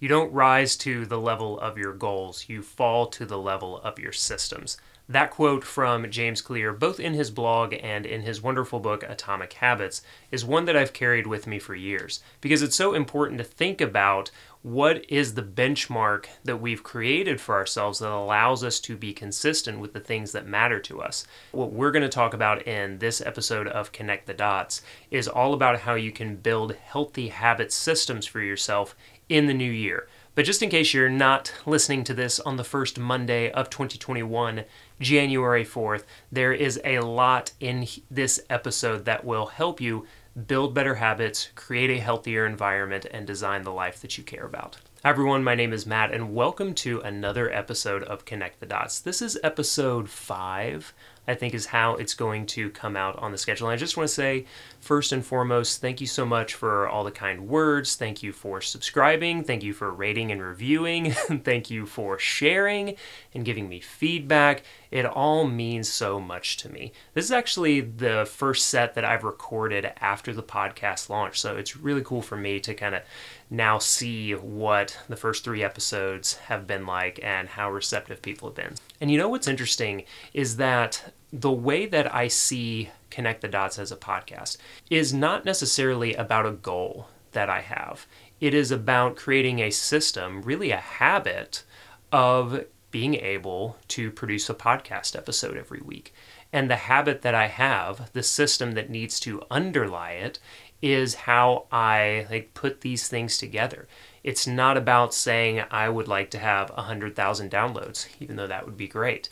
You don't rise to the level of your goals, you fall to the level of your systems. That quote from James Clear, both in his blog and in his wonderful book Atomic Habits, is one that I've carried with me for years because it's so important to think about what is the benchmark that we've created for ourselves that allows us to be consistent with the things that matter to us. What we're going to talk about in this episode of Connect the Dots is all about how you can build healthy habit systems for yourself in the new year. But just in case you're not listening to this on the first Monday of 2021, January 4th, there is a lot in this episode that will help you build better habits, create a healthier environment, and design the life that you care about. Hi, everyone. My name is Matt, and welcome to another episode of Connect the Dots. This is episode five I think is how it's going to come out on the schedule. And I just want to say, first and foremost, thank you so much for all the kind words. Thank you for subscribing. Thank you for rating and reviewing. thank you for sharing and giving me feedback. It all means so much to me. This is actually the first set that I've recorded after the podcast launch. So it's really cool for me to kind of now see what the first three episodes have been like and how receptive people have been. And you know what's interesting is that the way that I see Connect the Dots as a podcast is not necessarily about a goal that I have. It is about creating a system, really a habit of being able to produce a podcast episode every week. And the habit that I have, the system that needs to underlie it, is how I like put these things together. It's not about saying I would like to have 100,000 downloads, even though that would be great.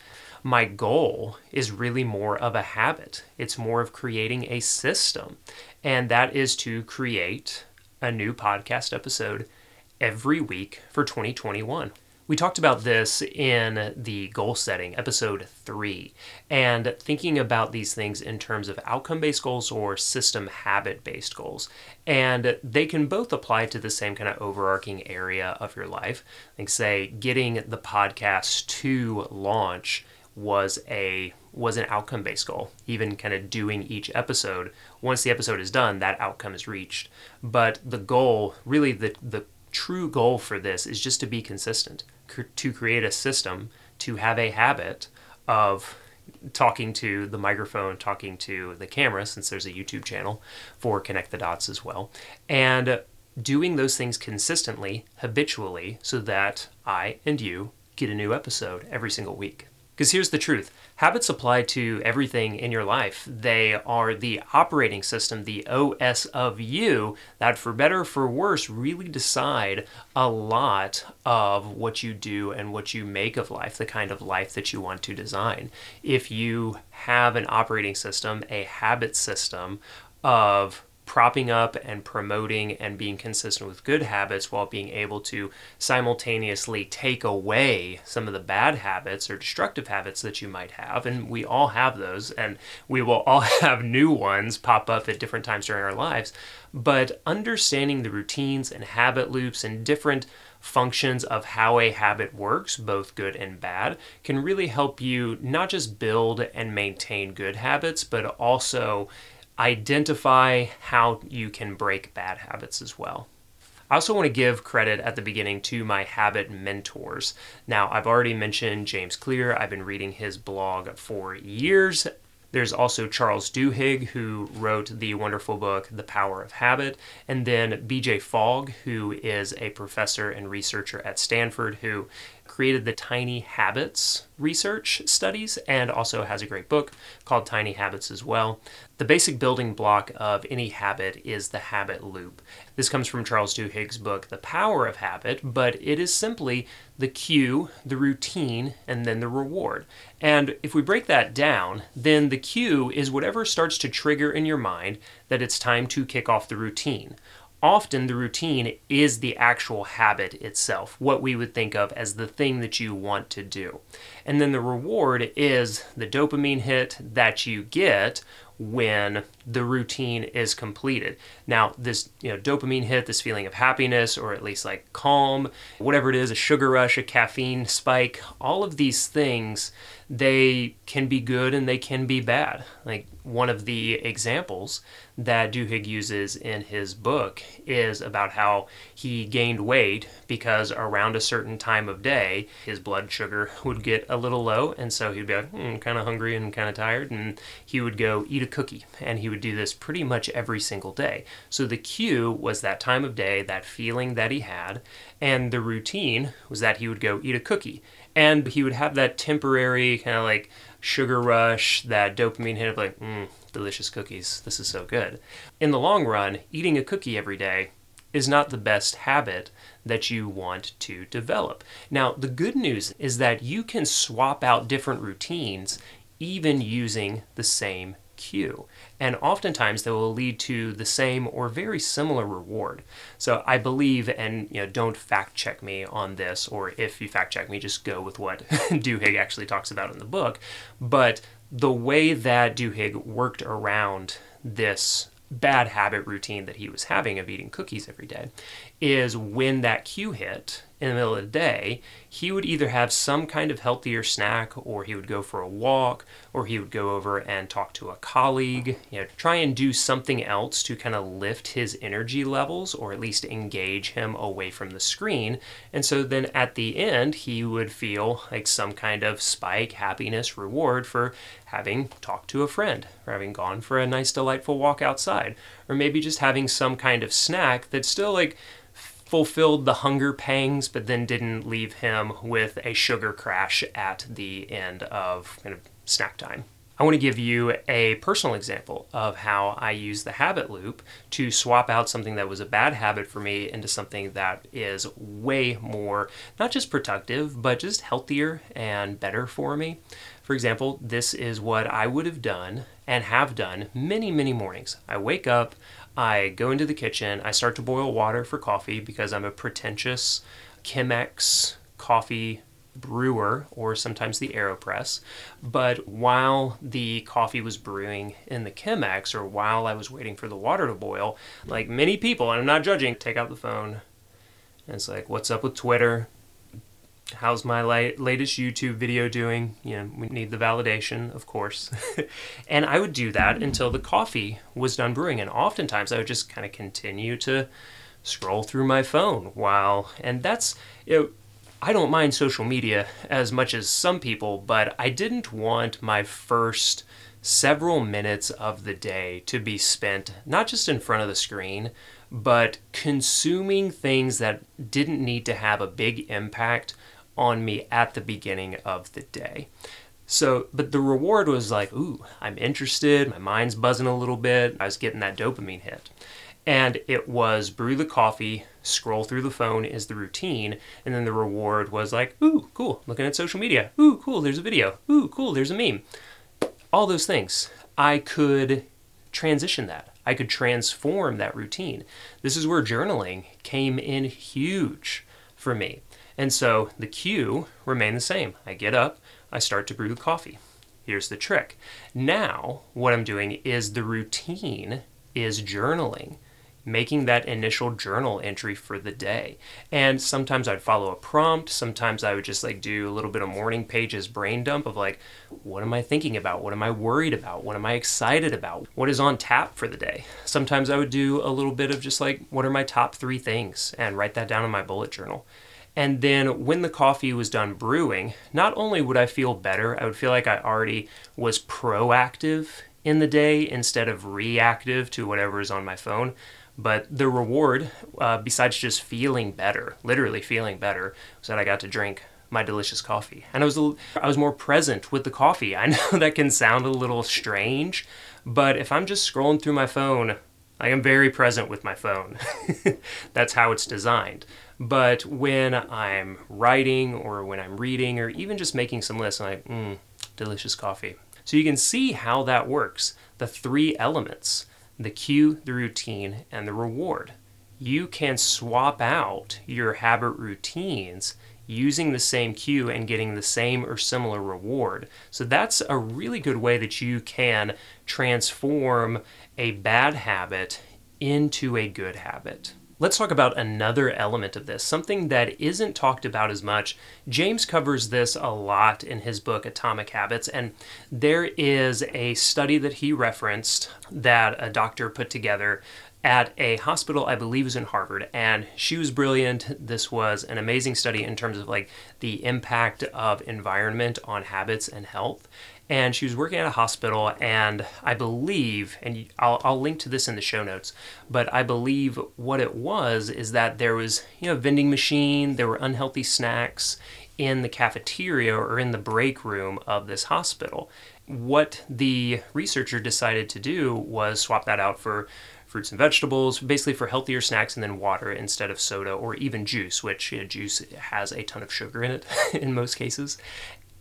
My goal is really more of a habit. It's more of creating a system. And that is to create a new podcast episode every week for 2021. We talked about this in the goal setting, episode three, and thinking about these things in terms of outcome based goals or system habit based goals. And they can both apply to the same kind of overarching area of your life. Like, say, getting the podcast to launch was a was an outcome based goal even kind of doing each episode once the episode is done that outcome is reached but the goal really the the true goal for this is just to be consistent to create a system to have a habit of talking to the microphone, talking to the camera, since there's a YouTube channel for Connect the Dots as well, and doing those things consistently, habitually, so that I and you get a new episode every single week. Because here's the truth habits apply to everything in your life. They are the operating system, the OS of you, that for better or for worse really decide a lot of what you do and what you make of life, the kind of life that you want to design. If you have an operating system, a habit system of propping up and promoting and being consistent with good habits while being able to simultaneously take away some of the bad habits or destructive habits that you might have. And we all have those, and we will all have new ones pop up at different times during our lives. But understanding the routines and habit loops and different functions of how a habit works, both good and bad, can really help you not just build and maintain good habits, but also identify how you can break bad habits as well. I also want to give credit at the beginning to my habit mentors. Now, I've already mentioned James Clear. I've been reading his blog for years. There's also Charles Duhigg, who wrote the wonderful book, The Power of Habit. And then BJ Fogg, who is a professor and researcher at Stanford, who created the Tiny Habits research studies and also has a great book called Tiny Habits as well. The basic building block of any habit is the habit loop. This comes from Charles Duhigg's book, The Power of Habit, but it is simply the cue, the routine, and then the reward. And if we break that down, then the cue is whatever starts to trigger in your mind that it's time to kick off the routine often the routine is the actual habit itself, what we would think of as the thing that you want to do. And then the reward is the dopamine hit that you get when the routine is completed. Now, this you know dopamine hit, this feeling of happiness or at least like calm, whatever it is, a sugar rush, a caffeine spike, all of these things they can be good and they can be bad. Like one of the examples that Duhigg uses in his book is about how he gained weight because around a certain time of day his blood sugar would get a little low and so he'd be like mm, kind of hungry and kind of tired and he would go eat a cookie and he would do this pretty much every single day. So the cue was that time of day, that feeling that he had, and the routine was that he would go eat a cookie and he would have that temporary kind of like sugar rush, that dopamine hit of like, mm, delicious cookies. This is so good. In the long run, eating a cookie every day is not the best habit that you want to develop. Now, the good news is that you can swap out different routines even using the same And oftentimes they will lead to the same or very similar reward. So I believe, and you know, don't fact check me on this, or if you fact check me, just go with what Duhigg actually talks about in the book. But the way that Duhigg worked around this bad habit routine that he was having of eating cookies every day is when that cue hit in the middle of the day, he would either have some kind of healthier snack or he would go for a walk or he would go over and talk to a colleague, you know, try and do something else to kind of lift his energy levels or at least engage him away from the screen. And so then at the end, he would feel like some kind of spike, happiness, reward for having talked to a friend or having gone for a nice, delightful walk outside, or maybe just having some kind of snack that's still like fulfilled the hunger pangs, but then didn't leave him with a sugar crash at the end of kind of snack time. I want to give you a personal example of how I use the habit loop to swap out something that was a bad habit for me into something that is way more, not just productive, but just healthier and better for me. For example, this is what I would have done and have done many, many mornings. I wake up, I go into the kitchen, I start to boil water for coffee because I'm a pretentious Chemex coffee brewer or sometimes the AeroPress. But while the coffee was brewing in the Chemex or while I was waiting for the water to boil, like many people, and I'm not judging, take out the phone and it's like, what's up with Twitter? how's my latest YouTube video doing? You know, we need the validation, of course. and I would do that until the coffee was done brewing. And oftentimes I would just kind of continue to scroll through my phone while, and that's, you know, I don't mind social media as much as some people, but I didn't want my first several minutes of the day to be spent not just in front of the screen, but consuming things that didn't need to have a big impact on me at the beginning of the day. So, but the reward was like, ooh, I'm interested, my mind's buzzing a little bit, I was getting that dopamine hit. And it was brew the coffee, scroll through the phone is the routine, and then the reward was like, ooh, cool, looking at social media, ooh, cool, there's a video, ooh, cool, there's a meme. All those things. I could transition that. I could transform that routine. This is where journaling came in huge for me. And so the cue remained the same. I get up, I start to brew the coffee. Here's the trick. Now, what I'm doing is the routine is journaling, making that initial journal entry for the day. And sometimes I'd follow a prompt, sometimes I would just like do a little bit of morning pages brain dump of like, what am I thinking about? What am I worried about? What am I excited about? What is on tap for the day? Sometimes I would do a little bit of just like, what are my top three things? And write that down in my bullet journal. And then when the coffee was done brewing, not only would I feel better, I would feel like I already was proactive in the day instead of reactive to whatever is on my phone. But the reward, uh, besides just feeling better, literally feeling better, was that I got to drink my delicious coffee. And I was I was more present with the coffee. I know that can sound a little strange, but if I'm just scrolling through my phone, I am very present with my phone. That's how it's designed. But when I'm writing or when I'm reading or even just making some lists, I'm like, mmm, delicious coffee. So you can see how that works. The three elements the cue, the routine, and the reward. you can swap out your habit routines using the same cue and getting the same or similar reward. So that's a really good way that you can transform a bad habit into a good habit. Let's talk about another element of this, something that isn't talked about as much. James covers this a lot in his book Atomic Habits, and there is a study that he referenced that a doctor put together at a hospital, I believe was in Harvard, and she was brilliant. This was an amazing study in terms of like the impact of environment on habits and health and she was working at a hospital and i believe and I'll, I'll link to this in the show notes but i believe what it was is that there was you know a vending machine there were unhealthy snacks in the cafeteria or in the break room of this hospital what the researcher decided to do was swap that out for fruits and vegetables, basically for healthier snacks, and then water instead of soda or even juice, which you know, juice has a ton of sugar in it in most cases.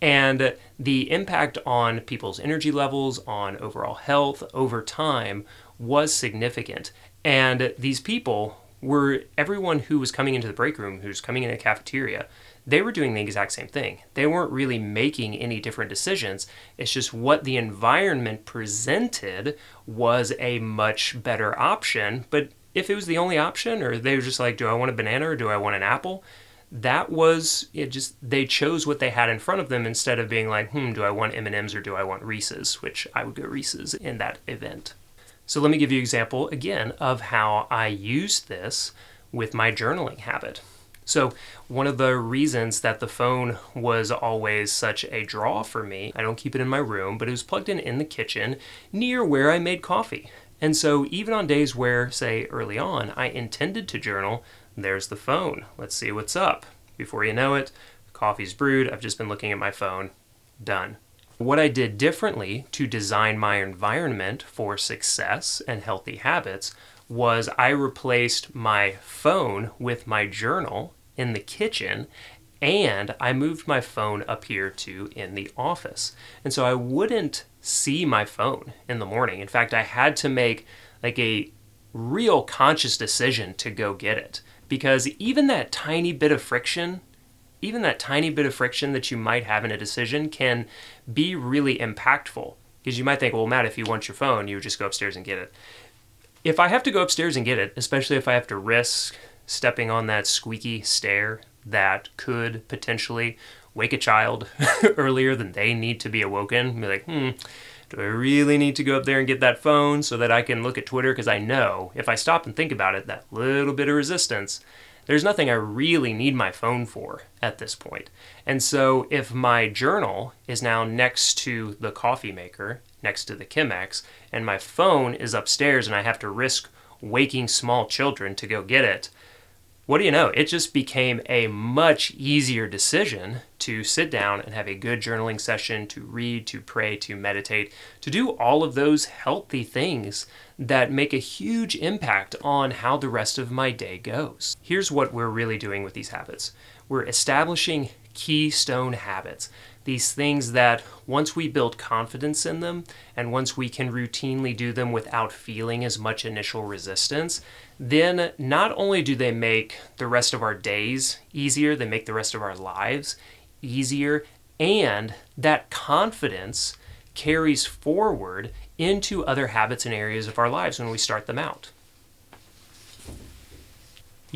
And the impact on people's energy levels, on overall health over time was significant. And these people were everyone who was coming into the break room, who was coming in the cafeteria, they were doing the exact same thing. They weren't really making any different decisions. It's just what the environment presented was a much better option. But if it was the only option, or they were just like, do I want a banana or do I want an apple? That was it just they chose what they had in front of them instead of being like hmm do i want m&ms or do i want reese's? Which i would go reese's in that event. So let me give you an example again of how i use this with my journaling habit. So one of the reasons that the phone was always such a draw for me i don't keep it in my room but it was plugged in in the kitchen near where i made coffee. And so even on days where say early on i intended to journal there's the phone. Let's see what's up. Before you know it, coffee's brewed. I've just been looking at my phone. Done. What I did differently to design my environment for success and healthy habits was I replaced my phone with my journal in the kitchen and I moved my phone up here to in the office. And so I wouldn't see my phone in the morning. In fact, I had to make like a real conscious decision to go get it because even that tiny bit of friction, even that tiny bit of friction that you might have in a decision can be really impactful. Because you might think, well, Matt, if you want your phone, you just go upstairs and get it. If I have to go upstairs and get it, especially if I have to risk stepping on that squeaky stair that could potentially wake a child earlier than they need to be awoken, be like, hmm, do I really need to go up there and get that phone so that I can look at Twitter? Because I know if I stop and think about it, that little bit of resistance, there's nothing I really need my phone for at this point. And so if my journal is now next to the coffee maker, next to the Chemex, and my phone is upstairs and I have to risk waking small children to go get it, what do you know? It just became a much easier decision to sit down and have a good journaling session, to read, to pray, to meditate, to do all of those healthy things that make a huge impact on how the rest of my day goes. Here's what we're really doing with these habits we're establishing keystone habits these things that once we build confidence in them and once we can routinely do them without feeling as much initial resistance, then not only do they make the rest of our days easier, they make the rest of our lives easier, and that confidence carries forward into other habits and areas of our lives when we start them out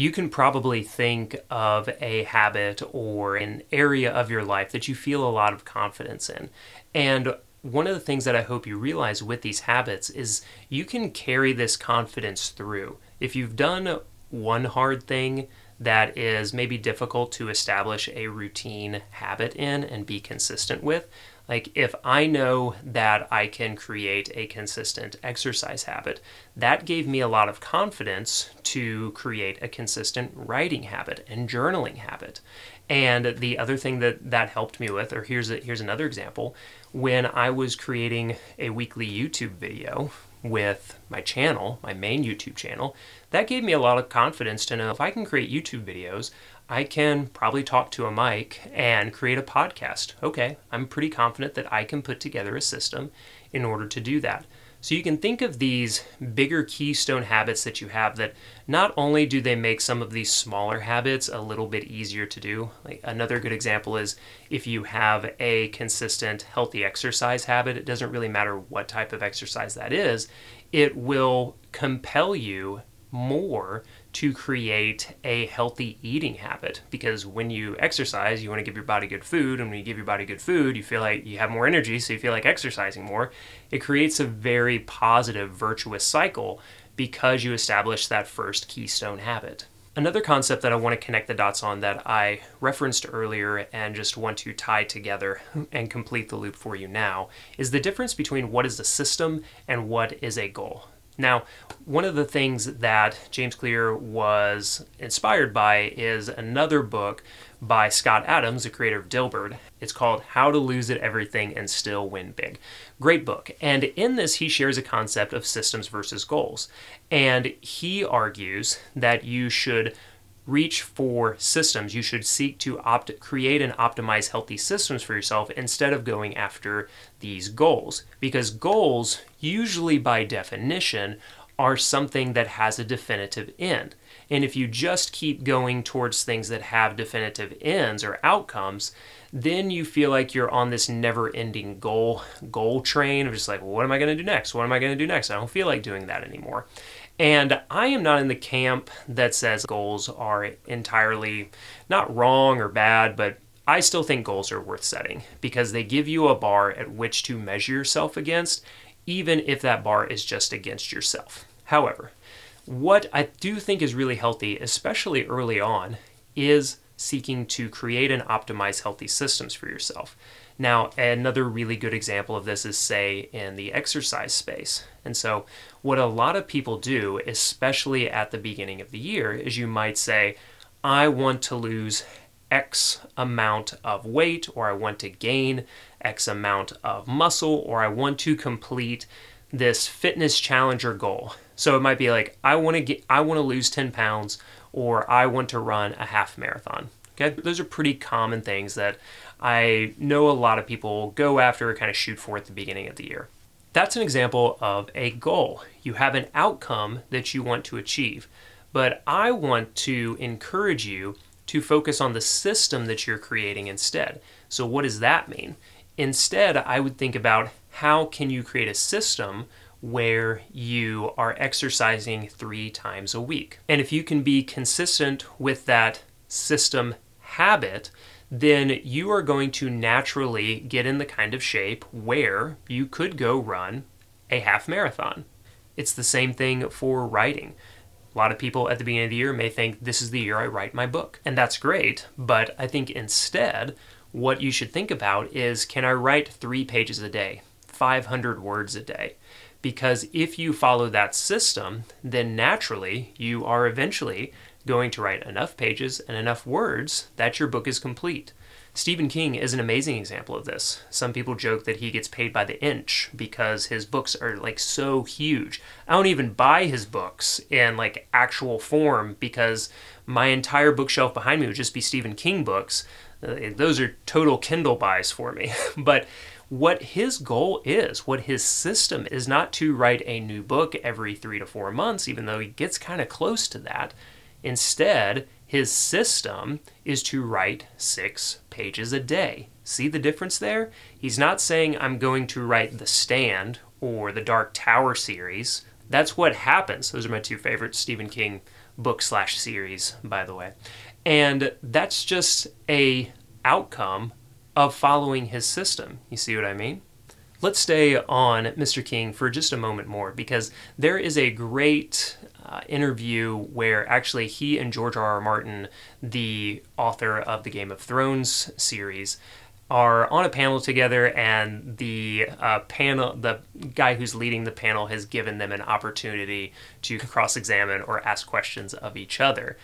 you can probably think of a habit or an area of your life that you feel a lot of confidence in. And one of the things that I hope you realize with these habits is you can carry this confidence through. If you've done one hard thing that is maybe difficult to establish a routine habit in and be consistent with, like if I know that I can create a consistent exercise habit, that gave me a lot of confidence to create a consistent writing habit and journaling habit. And the other thing that that helped me with, or here's a, here's another example, when I was creating a weekly YouTube video with my channel, my main YouTube channel, that gave me a lot of confidence to know if I can create YouTube videos, I can probably talk to a mic and create a podcast. Okay, I'm pretty confident that I can put together a system in order to do that. So you can think of these bigger keystone habits that you have that not only do they make some of these smaller habits a little bit easier to do. Like another good example is if you have a consistent healthy exercise habit, it doesn't really matter what type of exercise that is, it will compel you more to create a healthy eating habit because when you exercise, you want to give your body good food, and when you give your body good food, you feel like you have more energy, so you feel like exercising more. It creates a very positive, virtuous cycle because you establish that first keystone habit. Another concept that I want to connect the dots on that I referenced earlier and just want to tie together and complete the loop for you now is the difference between what is a system and what is a goal. Now, one of the things that James Clear was inspired by is another book by Scott Adams, the creator of Dilbert. It's called How to Lose at Everything and Still Win Big. Great book. And in this, he shares a concept of systems versus goals. And he argues that you should reach for systems. You should seek to opt- create and optimize healthy systems for yourself instead of going after these goals. Because goals, usually by definition, are something that has a definitive end. And if you just keep going towards things that have definitive ends or outcomes, then you feel like you're on this never-ending goal goal train of just like, well, what am I going to do next? What am I going to do next? I don't feel like doing that anymore. And I am not in the camp that says goals are entirely not wrong or bad, but I still think goals are worth setting because they give you a bar at which to measure yourself against, even if that bar is just against yourself. However, what I do think is really healthy, especially early on, is seeking to create and optimize healthy systems for yourself. Now, another really good example of this is, say, in the exercise space. And so, what a lot of people do, especially at the beginning of the year, is you might say, I want to lose X amount of weight, or I want to gain X amount of muscle, or I want to complete this fitness challenger goal. So it might be like I want to get I want to lose 10 pounds or I want to run a half marathon. Okay? Those are pretty common things that I know a lot of people go after kind of shoot for at the beginning of the year. That's an example of a goal. You have an outcome that you want to achieve. But I want to encourage you to focus on the system that you're creating instead. So what does that mean? Instead, I would think about how can you create a system where you are exercising 3 times a week. And if you can be consistent with that system habit, then you are going to naturally get in the kind of shape where you could go run a half marathon. It's the same thing for writing. A lot of people at the beginning of the year may think this is the year I write my book. And that's great, but I think instead, what you should think about is can I write three pages a day, 500 words a day? Because if you follow that system, then naturally you are eventually going to write enough pages and enough words that your book is complete. Stephen King is an amazing example of this. Some people joke that he gets paid by the inch because his books are like so huge. I don't even buy his books in like actual form because my entire bookshelf behind me would just be Stephen King books. Uh, those are total Kindle buys for me. but what his goal is, what his system is not to write a new book every three to four months, even though he gets kind of close to that. Instead, his system is to write six pages a day. See the difference there? He's not saying I'm going to write The Stand or the Dark Tower series. That's what happens. Those are my two favorite Stephen King book slash series, by the way. And that's just a outcome of following his system. You see what I mean? Let's stay on Mr. King for just a moment more because there is a great uh, interview where actually he and George R. R. Martin, the author of the Game of Thrones series, are on a panel together, and the uh, panel, the guy who's leading the panel, has given them an opportunity to cross-examine or ask questions of each other.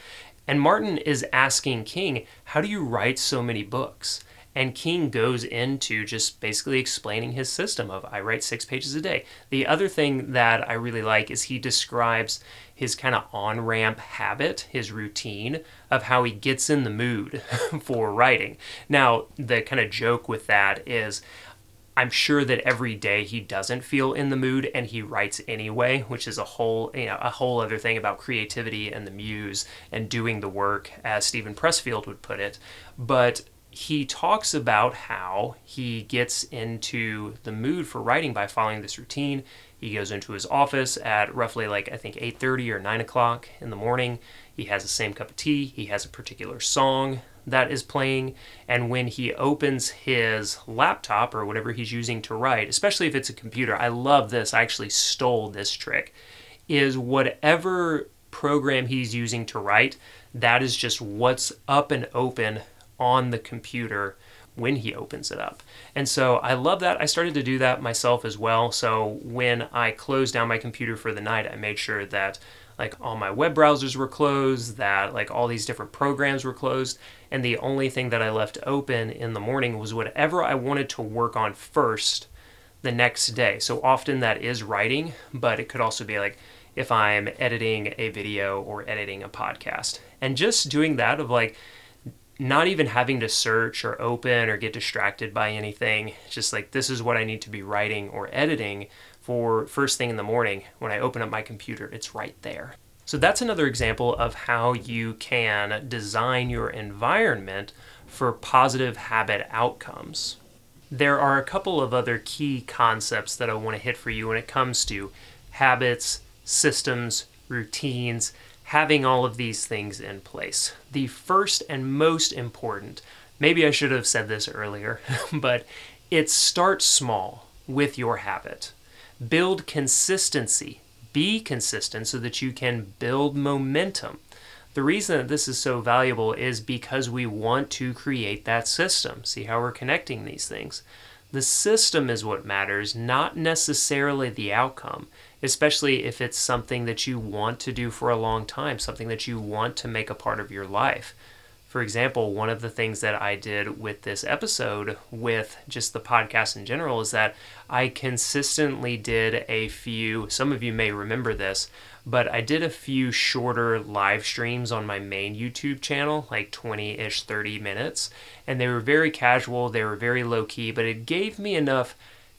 And Martin is asking King, "How do you write so many books?" And King goes into just basically explaining his system of I write six pages a day. The other thing that I really like is he describes his kind of on ramp habit, his routine of how he gets in the mood for writing. Now, the kind of joke with that is I'm sure that every day he doesn't feel in the mood and he writes anyway, which is a whole you know a whole other thing about creativity and the muse and doing the work, as Steven Pressfield would put it. But he talks about how he gets into the mood for writing by following this routine. He goes into his office at roughly like I think 8:30 or 9 o'clock in the morning. He has the same cup of tea. He has a particular song that is playing. And when he opens his laptop or whatever he's using to write, especially if it's a computer, I love this. I actually stole this trick. Is whatever program he's using to write, that is just what's up and open on the computer when he opens it up. And so I love that. I started to do that myself as well. So when I closed down my computer for the night, I made sure that like all my web browsers were closed, that like all these different programs were closed, and the only thing that I left open in the morning was whatever I wanted to work on first the next day. So often that is writing, but it could also be like if I'm editing a video or editing a podcast. And just doing that of like not even having to search or open or get distracted by anything, just like this is what I need to be writing or editing for first thing in the morning when I open up my computer, it's right there. So that's another example of how you can design your environment for positive habit outcomes. There are a couple of other key concepts that I want to hit for you when it comes to habits, systems, routines, having all of these things in place. The first and most important, maybe I should have said this earlier, but it starts small with your habit. Build consistency. Be consistent so that you can build momentum. The reason that this is so valuable is because we want to create that system. See how we're connecting these things. The system is what matters, not necessarily the outcome, especially if it's something that you want to do for a long time, something that you want to make a part of your life for example, one of the things that I did with this episode, with just the podcast in general, is that I consistently did a few, some of you may remember this, but I did a few shorter live streams on my main YouTube channel, like 20 ish, 30 minutes. And they were very casual, they were very low key, but it gave me enough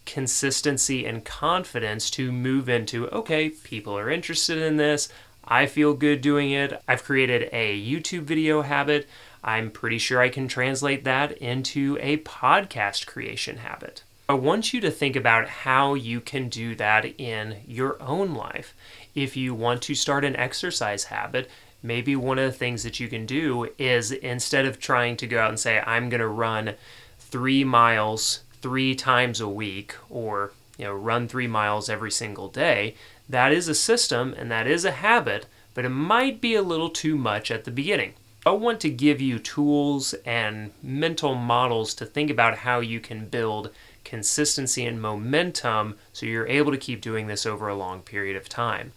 consistency and confidence to move into okay, people are interested in this. I feel good doing it. I've created a YouTube video habit. I'm pretty sure I can translate that into a podcast creation habit. I want you to think about how you can do that in your own life. If you want to start an exercise habit, maybe one of the things that you can do is instead of trying to go out and say, I'm going to run three miles three times a week or you know run three miles every single day that is a system and that is a habit but it might be a little too much at the beginning I want to give you tools and mental models to think about how you can build consistency and momentum so you're able to keep doing this over a long period of time.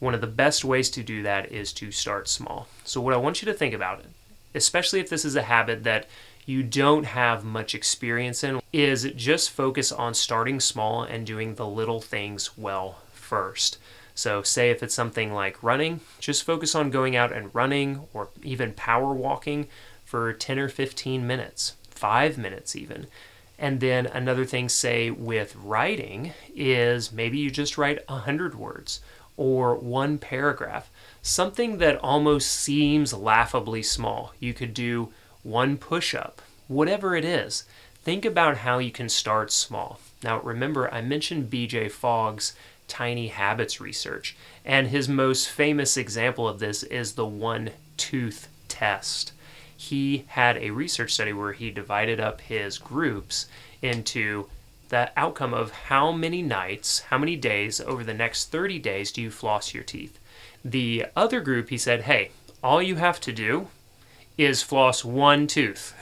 One of the best ways to do that is to start small. So, what I want you to think about, especially if this is a habit that you don't have much experience in, is just focus on starting small and doing the little things well first. So, say if it's something like running, just focus on going out and running or even power walking for 10 or 15 minutes, five minutes even. And then another thing, say with writing, is maybe you just write 100 words or one paragraph, something that almost seems laughably small. You could do one push up, whatever it is. Think about how you can start small. Now, remember, I mentioned BJ Fogg's tiny habits research. And his most famous example of this is the one tooth test. He had a research study where he divided up his groups into the outcome of how many nights, how many days over the next 30 days do you floss your teeth. The other group, he said, hey, all you have to do is floss one tooth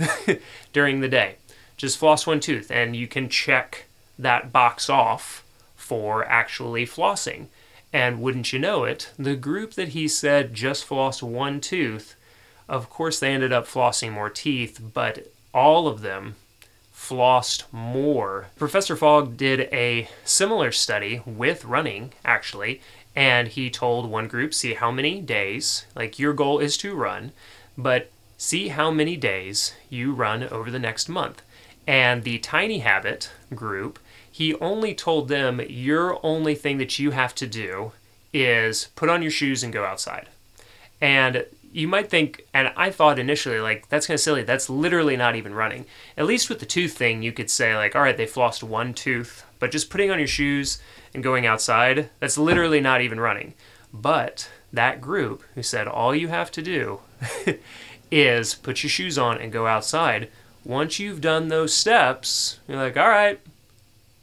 during the day. Just floss one tooth, and you can check that box off for actually flossing. And wouldn't you know it, the group that he said just floss one tooth, of course they ended up flossing more teeth, but all of them flossed more. Professor Fogg did a similar study with running, actually, and he told one group, see how many days, like your goal is to run, but see how many days you run over the next month. And the Tiny Habit group, he only told them your only thing that you have to do is put on your shoes and go outside. And you might think, and I thought initially, like, that's kind of silly. That's literally not even running. At least with the tooth thing, you could say, like, all right, they flossed one tooth, but just putting on your shoes and going outside, that's literally not even running. But that group who said all you have to do is put your shoes on and go outside, once you've done those steps, you're like, all right,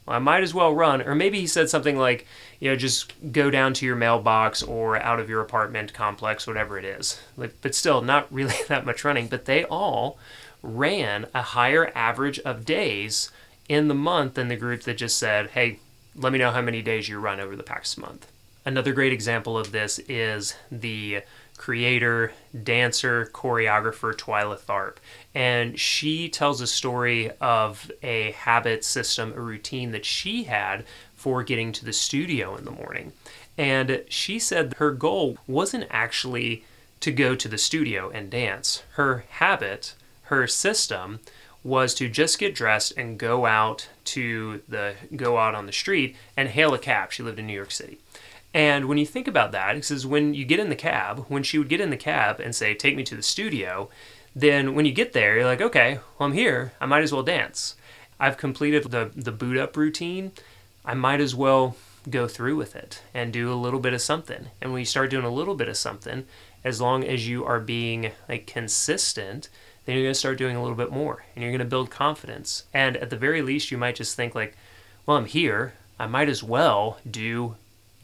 well, I might as well run. Or maybe he said something like, you know, just go down to your mailbox or out of your apartment complex, whatever it is. But still, not really that much running. But they all ran a higher average of days in the month than the group that just said, hey, let me know how many days you run over the past month. Another great example of this is the creator, dancer, choreographer Twyla Tharp. And she tells a story of a habit system, a routine that she had for getting to the studio in the morning. And she said her goal wasn't actually to go to the studio and dance. Her habit, her system, was to just get dressed and go out to the go out on the street and hail a cab. She lived in New York City. And when you think about that, it says when you get in the cab, when she would get in the cab and say, Take me to the studio, then when you get there, you're like, Okay, well, I'm here. I might as well dance. I've completed the, the boot up routine. I might as well go through with it and do a little bit of something. And when you start doing a little bit of something, as long as you are being like consistent, then you're going to start doing a little bit more and you're going to build confidence. And at the very least, you might just think like, well, I'm here. I might as well do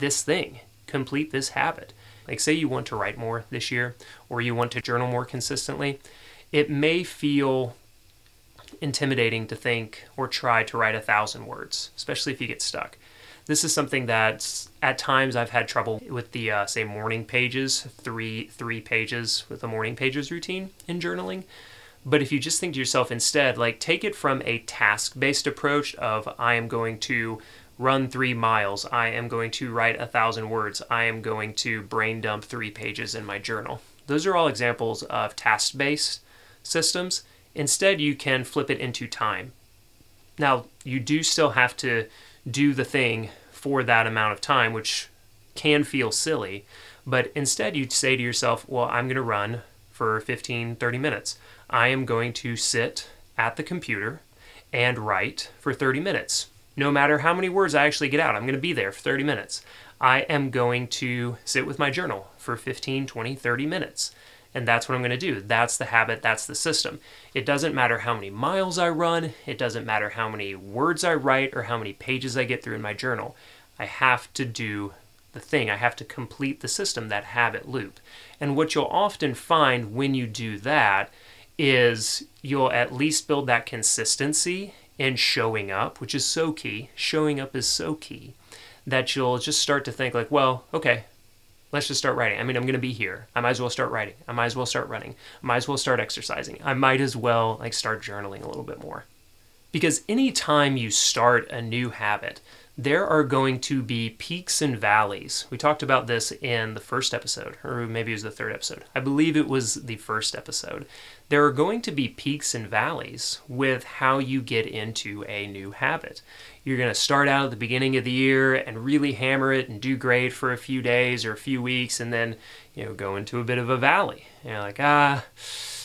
this thing, complete this habit. Like, say you want to write more this year or you want to journal more consistently, it may feel intimidating to think or try to write a thousand words, especially if you get stuck. This is something that at times I've had trouble with the uh, say morning pages, three three pages with the morning pages routine in journaling. But if you just think to yourself instead, like take it from a task based approach of I am going to run three miles. I am going to write a thousand words. I am going to brain dump three pages in my journal. Those are all examples of task based systems. Instead, you can flip it into time. Now, you do still have to do the thing for that amount of time, which can feel silly, but instead you'd say to yourself, Well, I'm going to run for 15, 30 minutes. I am going to sit at the computer and write for 30 minutes no matter how many words I actually get out. I'm going to be there for 30 minutes. I am going to sit with my journal for 15, 20, 30 minutes. And that's what I'm going to do. That's the habit, that's the system. It doesn't matter how many miles I run, it doesn't matter how many words I write or how many pages I get through in my journal. I have to do the thing. I have to complete the system, that habit loop. And what you'll often find when you do that is you'll at least build that consistency and showing up, which is so key. Showing up is so key that you'll just start to think like, well, okay, let's just start writing. I mean, I'm going to be here. I might as well start writing. I might as well start running. I might as well start exercising. I might as well like start journaling a little bit more. Because anytime you start a new habit, there are going to be peaks and valleys. We talked about this in the first episode, or maybe it was the third episode. I believe it was the first episode. There are going to be peaks and valleys with how you get into a new habit. You're going to start out at the beginning of the year and really hammer it and do great for a few days or a few weeks, and then, you know, go into a bit of a valley. you're like, ah,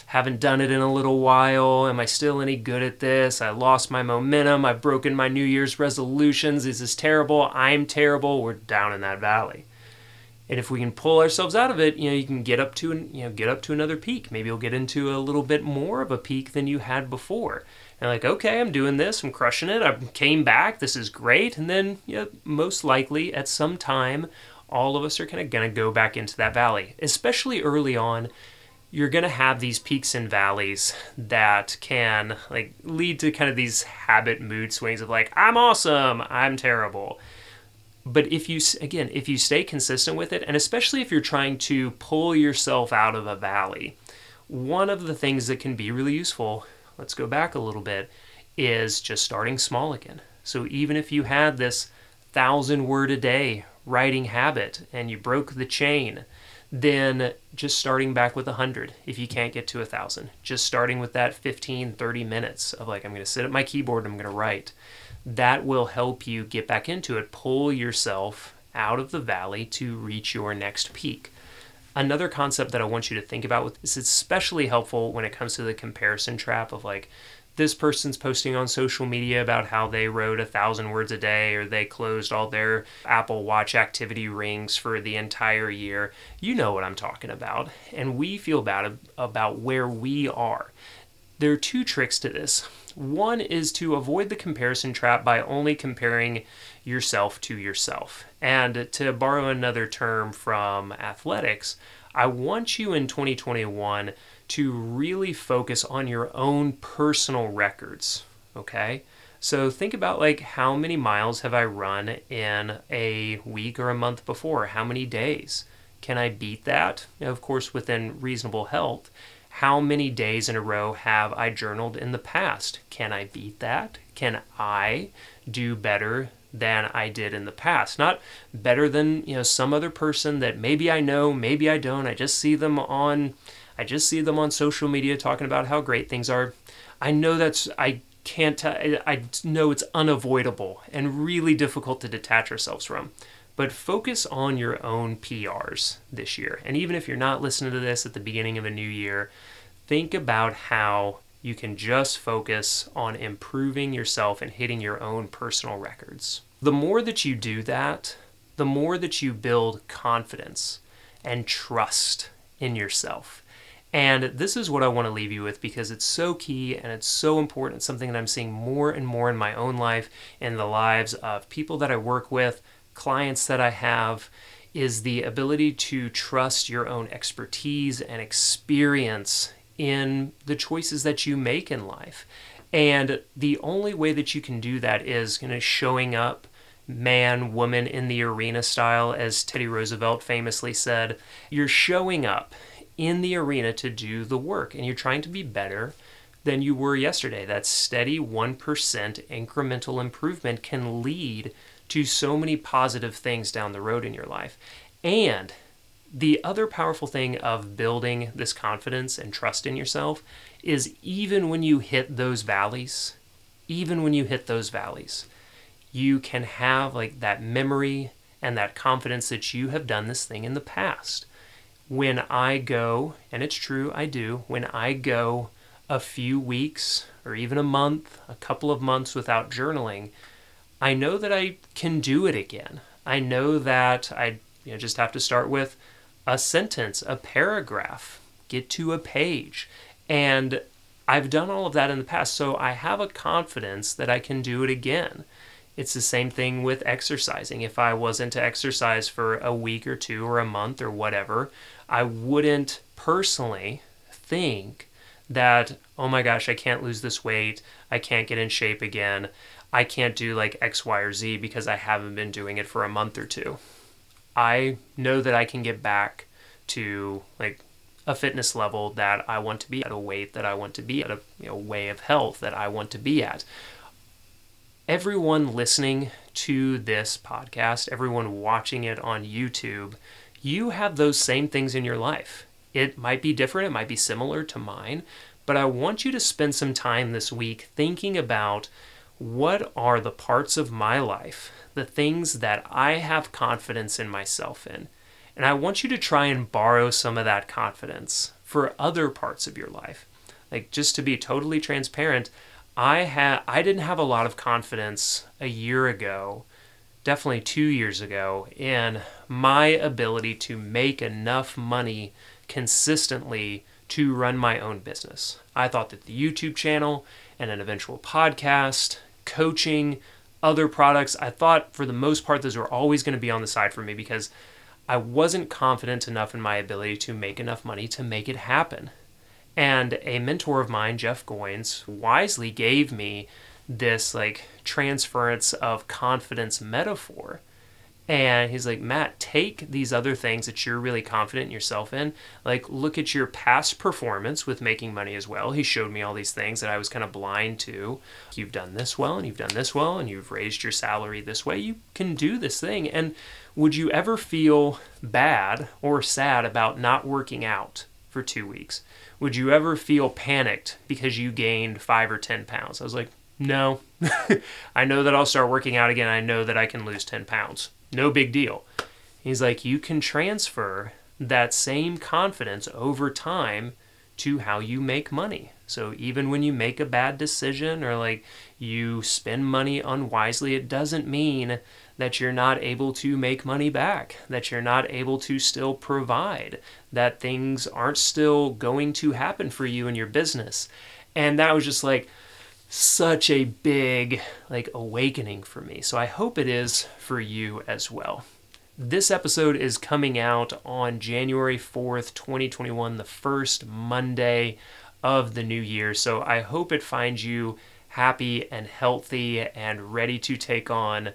haven't done it in a little while. Am I still any good at this? I lost my momentum. I've broken my New Year's resolutions. This Is this terrible? I'm terrible. We're down in that valley. And if we can pull ourselves out of it, you know, you can get up to you know get up to another peak. Maybe you'll get into a little bit more of a peak than you had before. And like, okay, I'm doing this. I'm crushing it. I came back. This is great. And then, yeah, most likely at some time, all of us are kind of gonna go back into that valley, especially early on you're going to have these peaks and valleys that can like lead to kind of these habit mood swings of like I'm awesome, I'm terrible. But if you again, if you stay consistent with it and especially if you're trying to pull yourself out of a valley, one of the things that can be really useful, let's go back a little bit, is just starting small again. So even if you had this 1000 word a day writing habit and you broke the chain, then just starting back with 100 if you can't get to 1000 just starting with that 15 30 minutes of like i'm going to sit at my keyboard and i'm going to write that will help you get back into it pull yourself out of the valley to reach your next peak another concept that i want you to think about with this is especially helpful when it comes to the comparison trap of like this person's posting on social media about how they wrote a thousand words a day or they closed all their Apple Watch activity rings for the entire year. You know what I'm talking about. And we feel bad about where we are. There are two tricks to this. One is to avoid the comparison trap by only comparing yourself to yourself. And to borrow another term from athletics, I want you in 2021 to really focus on your own personal records. Okay? So think about like how many miles have I run in a week or a month before? How many days? Can I beat that? Of course, within reasonable health. How many days in a row have I journaled in the past? Can I beat that? Can I do better than I did in the past? Not better than, you know, some other person that maybe I know, maybe I don't. I just see them on I just see them on social media talking about how great things are. I know that's, I can't, I know it's unavoidable and really difficult to detach ourselves from. But focus on your own PRs this year. And even if you're not listening to this at the beginning of a new year, think about how you can just focus on improving yourself and hitting your own personal records. The more that you do that, the more that you build confidence and trust in yourself. And this is what I want to leave you with because it's so key and it's so important. It's something that I'm seeing more and more in my own life, in the lives of people that I work with, clients that I have, is the ability to trust your own expertise and experience in the choices that you make in life. And the only way that you can do that is you know, showing up man, woman in the arena style, as Teddy Roosevelt famously said. You're showing up in the arena to do the work and you're trying to be better than you were yesterday. That steady 1% incremental improvement can lead to so many positive things down the road in your life. And the other powerful thing of building this confidence and trust in yourself is even when you hit those valleys, even when you hit those valleys, you can have like that memory and that confidence that you have done this thing in the past when I go, and it's true, I do, when I go a few weeks or even a month, a couple of months without journaling, I know that I can do it again. I know that I you know, just have to start with a sentence, a paragraph, get to a page. And I've done all of that in the past, so I have a confidence that I can do it again. It's the same thing with exercising. If I wasn't to exercise for a week or two or a month or whatever, I wouldn't personally think that, oh my gosh, I can't lose this weight. I can't get in shape again. I can't do like X, Y, or Z because I haven't been doing it for a month or two. I know that I can get back to like a fitness level that I want to be at, a weight that I want to be at, a you know, way of health that I want to be at. Everyone listening to this podcast, everyone watching it on YouTube, you have those same things in your life. It might be different, it might be similar to mine, but I want you to spend some time this week thinking about what are the parts of my life, the things that I have confidence in myself in. And I want you to try and borrow some of that confidence for other parts of your life. Like just to be totally transparent, I had I didn't have a lot of confidence a year ago definitely two years ago in my ability to make enough money consistently to run my own business. I thought that the YouTube channel and an eventual podcast, coaching, other products, I thought for the most part those were always going to be on the side for me because I wasn't confident enough in my ability to make enough money to make it happen. And a mentor of mine, Jeff Goins, wisely gave me this like transference of confidence metaphor. And he's like, Matt, take these other things that you're really confident in yourself in. Like, look at your past performance with making money as well. He showed me all these things that I was kind of blind to. You've done this well, and you've done this well, and you've raised your salary this way. You can do this thing. And would you ever feel bad or sad about not working out for two weeks? Would you ever feel panicked because you gained five or 10 pounds? I was like, no. I know that I'll start working out again. I know that I can lose 10 pounds. No big deal. He's like, you can transfer that same confidence over time to how you make money. So even when you make a bad decision or like you spend money unwisely, it doesn't mean that you're not able to make money back, that you're not able to still provide, that things aren't still going to happen for you in your business. And that was just like, such a big like awakening for me. So I hope it is for you as well. This episode is coming out on January 4th, 2021, the first Monday of the new year. So I hope it finds you happy and healthy and ready to take on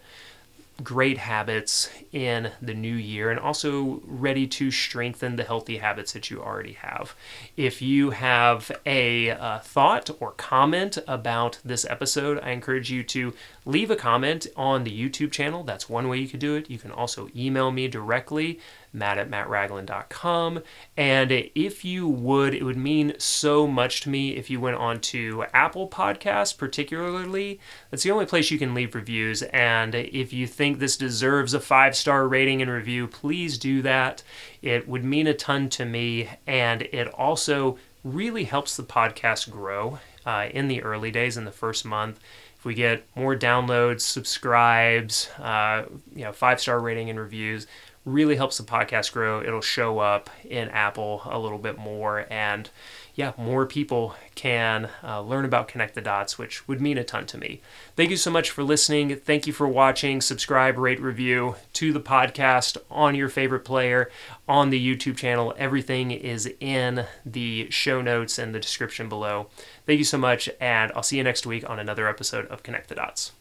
great habits in the new year and also ready to strengthen the healthy habits that you already have. If you have a uh, thought or comment about this episode, I encourage you to leave a comment on the YouTube channel. That's one way you could do it. You can also email me directly matt at mattragland.com. And if you would, it would mean so much to me if you went on to Apple Podcasts, particularly. That's the only place you can leave reviews. And if you think this deserves a five star rating and review, please do that. It would mean a ton to me. And it also really helps the podcast grow uh, in the early days, in the first month if we get more downloads, subscribes, uh, you know, five star rating and reviews, really helps the podcast grow. It'll show up in Apple a little bit more, and yeah, more people can uh, learn about Connect the Dots, which would mean a ton to me. Thank you so much for listening. Thank you for watching. Subscribe, rate, review to the podcast on your favorite player, on the YouTube channel. Everything is in the show notes and the description below. Thank you so much, and I'll see you next week on another episode of Connect the Dots.